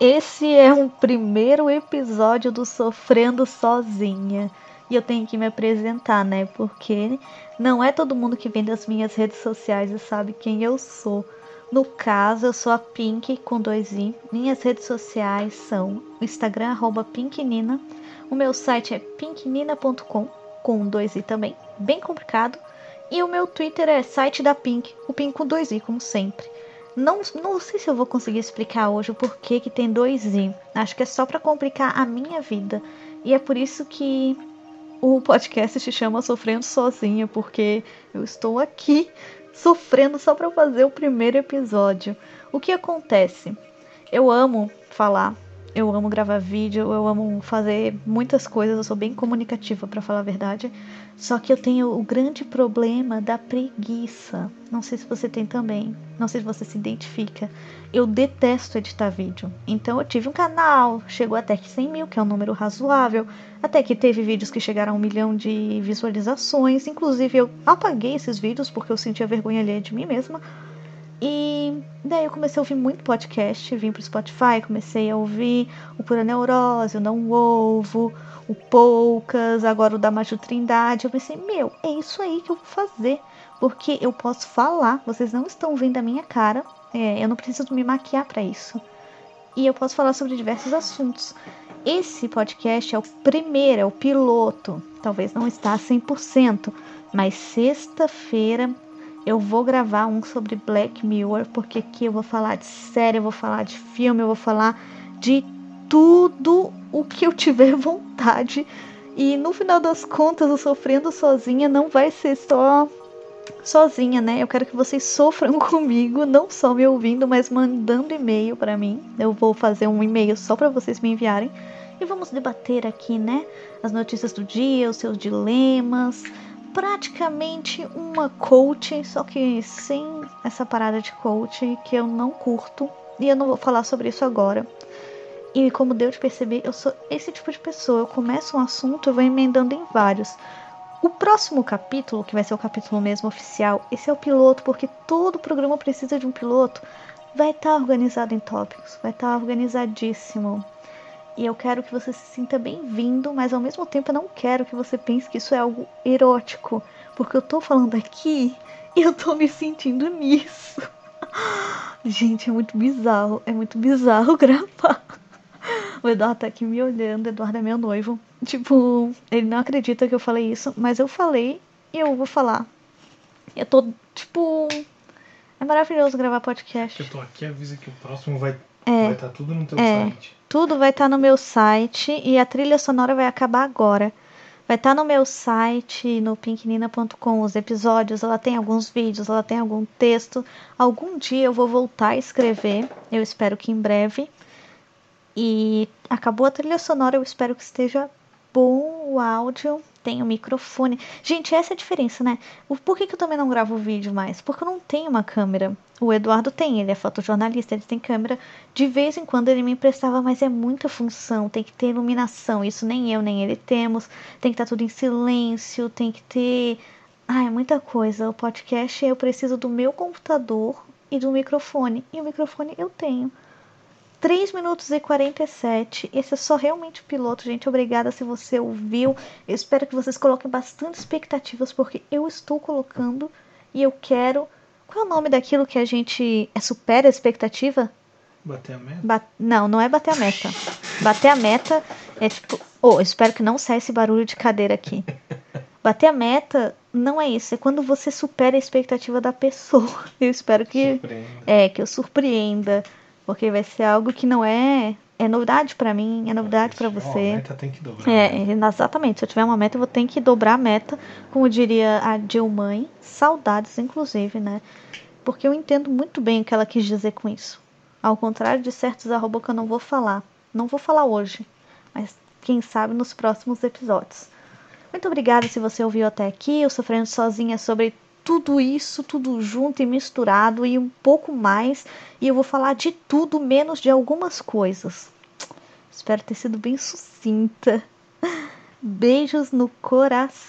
Esse é um primeiro episódio do Sofrendo Sozinha. E eu tenho que me apresentar, né? Porque não é todo mundo que vem das minhas redes sociais e sabe quem eu sou. No caso, eu sou a Pink com dois i. Minhas redes sociais são o Instagram arroba pinknina. O meu site é pinknina.com com dois i também, bem complicado. E o meu Twitter é site da Pink, o Pink com dois i como sempre. Não, não sei se eu vou conseguir explicar hoje o porquê que tem dois i. Acho que é só para complicar a minha vida. E é por isso que o podcast se chama Sofrendo Sozinha, porque eu estou aqui sofrendo só para fazer o primeiro episódio. O que acontece? Eu amo falar, eu amo gravar vídeo, eu amo fazer muitas coisas, eu sou bem comunicativa para falar a verdade. Só que eu tenho o grande problema da preguiça. Não sei se você tem também, não sei se você se identifica. Eu detesto editar vídeo. Então eu tive um canal, chegou até que 100 mil, que é um número razoável. Até que teve vídeos que chegaram a um milhão de visualizações. Inclusive eu apaguei esses vídeos porque eu sentia vergonha alheia de mim mesma. E daí eu comecei a ouvir muito podcast, vim pro Spotify, comecei a ouvir o Pura Neurose, o Não Ovo, o Poucas, agora o da Maju Trindade. Eu pensei, meu, é isso aí que eu vou fazer. Porque eu posso falar, vocês não estão vendo a minha cara, é, eu não preciso me maquiar para isso. E eu posso falar sobre diversos assuntos. Esse podcast é o primeiro, é o piloto. Talvez não está a 100%, mas sexta-feira eu vou gravar um sobre Black Mirror, porque aqui eu vou falar de série, eu vou falar de filme, eu vou falar de tudo o que eu tiver vontade. E no final das contas, o Sofrendo Sozinha não vai ser só sozinha, né? Eu quero que vocês sofram comigo, não só me ouvindo, mas mandando e-mail para mim. Eu vou fazer um e-mail só para vocês me enviarem e vamos debater aqui, né? As notícias do dia, os seus dilemas, praticamente uma coach, só que sem essa parada de coach que eu não curto. E eu não vou falar sobre isso agora. E como deu de perceber, eu sou esse tipo de pessoa. Eu começo um assunto, eu vou emendando em vários. O próximo capítulo, que vai ser o capítulo mesmo oficial, esse é o piloto, porque todo programa precisa de um piloto. Vai estar tá organizado em tópicos, vai estar tá organizadíssimo. E eu quero que você se sinta bem-vindo, mas ao mesmo tempo eu não quero que você pense que isso é algo erótico, porque eu tô falando aqui e eu tô me sentindo nisso. Gente, é muito bizarro, é muito bizarro gravar. O Eduardo tá aqui me olhando, o Eduardo é meu noivo. Tipo, ele não acredita que eu falei isso, mas eu falei e eu vou falar. Eu tô, tipo. É maravilhoso gravar podcast. Eu tô aqui, avisa que o próximo vai é, vai estar tá tudo no teu é, site. Tudo vai estar tá no meu site e a trilha sonora vai acabar agora. Vai estar tá no meu site, no pinknina.com, os episódios, ela tem alguns vídeos, ela tem algum texto. Algum dia eu vou voltar a escrever, eu espero que em breve. E acabou a trilha sonora, eu espero que esteja bom o áudio tem o microfone. Gente, essa é a diferença, né? Por que, que eu também não gravo vídeo mais? Porque eu não tenho uma câmera. O Eduardo tem, ele é fotojornalista, ele tem câmera. De vez em quando ele me emprestava, mas é muita função. Tem que ter iluminação. Isso nem eu nem ele temos. Tem que estar tá tudo em silêncio. Tem que ter. Ai, é muita coisa. O podcast eu preciso do meu computador e do microfone. E o microfone eu tenho. 3 minutos e 47. Esse é só realmente o piloto, gente. Obrigada se você ouviu. Eu espero que vocês coloquem bastante expectativas, porque eu estou colocando e eu quero. Qual é o nome daquilo que a gente é supera a expectativa? Bater a meta? Ba... Não, não é bater a meta. bater a meta é tipo. Oh, espero que não saia esse barulho de cadeira aqui. Bater a meta não é isso, é quando você supera a expectativa da pessoa. Eu espero que surpreenda. é que eu surpreenda porque vai ser algo que não é é novidade para mim, é novidade para você. A meta tem que dobrar. É, exatamente. Se eu tiver uma meta, eu vou ter que dobrar a meta, como diria a Dilmãe, saudades inclusive, né? Porque eu entendo muito bem o que ela quis dizer com isso. Ao contrário de certos arroba que eu não vou falar. Não vou falar hoje, mas quem sabe nos próximos episódios. Muito obrigada se você ouviu até aqui. Eu sofrendo sozinha sobre tudo isso, tudo junto e misturado e um pouco mais. E eu vou falar de tudo menos de algumas coisas. Espero ter sido bem sucinta. Beijos no coração.